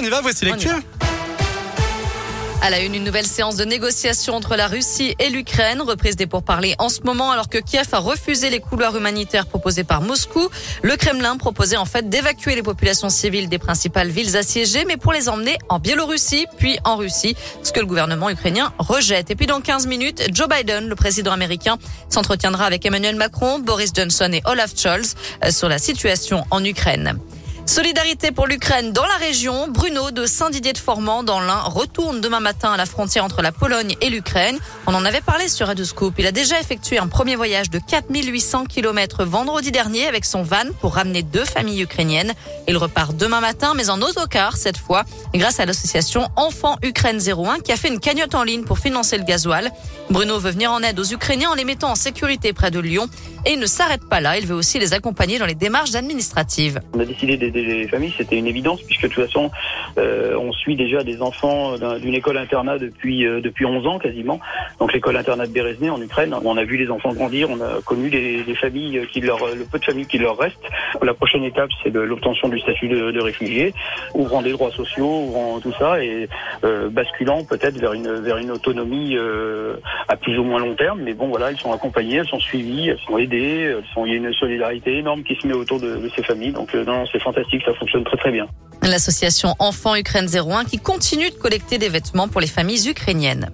on y va, voici l'actu. À la une, une nouvelle séance de négociation entre la Russie et l'Ukraine, reprise des pourparlers en ce moment alors que Kiev a refusé les couloirs humanitaires proposés par Moscou. Le Kremlin proposait en fait d'évacuer les populations civiles des principales villes assiégées, mais pour les emmener en Biélorussie, puis en Russie, ce que le gouvernement ukrainien rejette. Et puis dans 15 minutes, Joe Biden, le président américain, s'entretiendra avec Emmanuel Macron, Boris Johnson et Olaf Scholz euh, sur la situation en Ukraine. Solidarité pour l'Ukraine dans la région. Bruno de Saint-Didier-de-Formand dans l'Ain retourne demain matin à la frontière entre la Pologne et l'Ukraine. On en avait parlé sur Radio Scoop. Il a déjà effectué un premier voyage de 4800 km vendredi dernier avec son van pour ramener deux familles ukrainiennes. Il repart demain matin, mais en autocar cette fois, grâce à l'association Enfants Ukraine 01 qui a fait une cagnotte en ligne pour financer le gasoil. Bruno veut venir en aide aux Ukrainiens en les mettant en sécurité près de Lyon. Et il ne s'arrête pas là. Il veut aussi les accompagner dans les démarches administratives. On a décidé d'aider les familles, c'était une évidence puisque de toute façon, euh, on suit déjà des enfants d'une école internat depuis euh, depuis 11 ans quasiment. Donc l'école internat de Berezny en Ukraine, on a vu les enfants grandir, on a connu des, familles qui leur le peu de familles qui leur restent. La prochaine étape, c'est l'obtention du statut de, réfugié, ouvrant des droits sociaux, ouvrant tout ça et euh, basculant peut-être vers une vers une autonomie à plus ou moins long terme. Mais bon, voilà, elles sont accompagnées, elles sont suivies, elles sont aidées, sont, il y a une solidarité énorme qui se met autour de, de ces familles. Donc non, c'est fantastique, ça fonctionne très très bien. L'association Enfants Ukraine 01 qui continue de collecter des vêtements pour les familles ukrainiennes.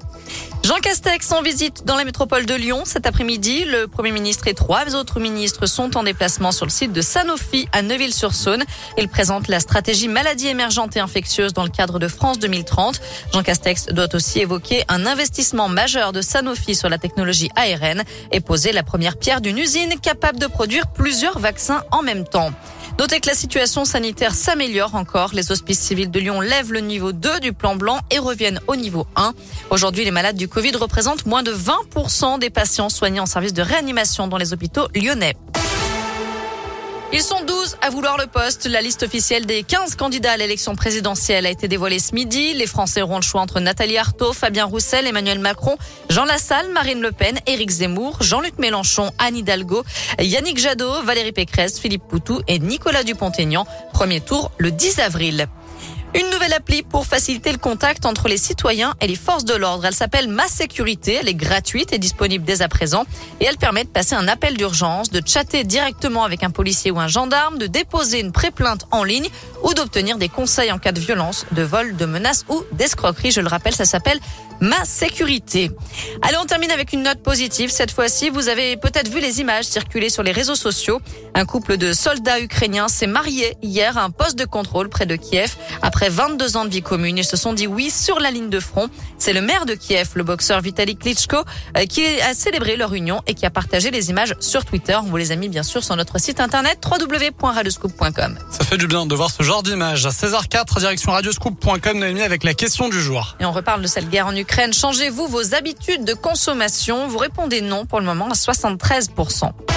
Jean Castex en visite dans la métropole de Lyon cet après-midi. Le Premier ministre et trois autres ministres sont en déplacement sur le site de Sanofi à Neuville-sur-Saône. Il présente la stratégie maladie émergente et infectieuse dans le cadre de France 2030. Jean Castex doit aussi évoquer un investissement majeur de Sanofi sur la technologie ARN et poser la première pierre d'une usine capable de produire plusieurs vaccins en même temps. Notez que la situation sanitaire s'améliore encore. Les hospices civils de Lyon lèvent le niveau 2 du plan blanc et reviennent au niveau 1. Aujourd'hui, les malades du Covid représentent moins de 20% des patients soignés en service de réanimation dans les hôpitaux lyonnais. Ils sont 12 à vouloir le poste. La liste officielle des 15 candidats à l'élection présidentielle a été dévoilée ce midi. Les Français auront le choix entre Nathalie Arthaud, Fabien Roussel, Emmanuel Macron, Jean Lassalle, Marine Le Pen, Éric Zemmour, Jean-Luc Mélenchon, Anne Hidalgo, Yannick Jadot, Valérie Pécresse, Philippe Poutou et Nicolas Dupont-Aignan. Premier tour le 10 avril. Une nouvelle appli pour faciliter le contact entre les citoyens et les forces de l'ordre. Elle s'appelle Ma Sécurité. Elle est gratuite et disponible dès à présent. Et elle permet de passer un appel d'urgence, de chatter directement avec un policier ou un gendarme, de déposer une pré-plainte en ligne ou d'obtenir des conseils en cas de violence, de vol, de menace ou d'escroquerie. Je le rappelle, ça s'appelle Ma Sécurité. Allez, on termine avec une note positive. Cette fois-ci, vous avez peut-être vu les images circuler sur les réseaux sociaux. Un couple de soldats ukrainiens s'est marié hier à un poste de contrôle près de Kiev. Après 22 ans de vie commune, ils se sont dit oui sur la ligne de front. C'est le maire de Kiev, le boxeur Vitaly Klitschko, euh, qui a célébré leur union et qui a partagé les images sur Twitter. On vous les a mis bien sûr sur notre site internet www.radioscoop.com. Ça fait du bien de voir ce genre d'image. À 16h04, direction radioscoop.com, Noémie, avec la question du jour. Et on reparle de cette guerre en Ukraine. Changez-vous vos habitudes de consommation? Vous répondez non pour le moment à 73%.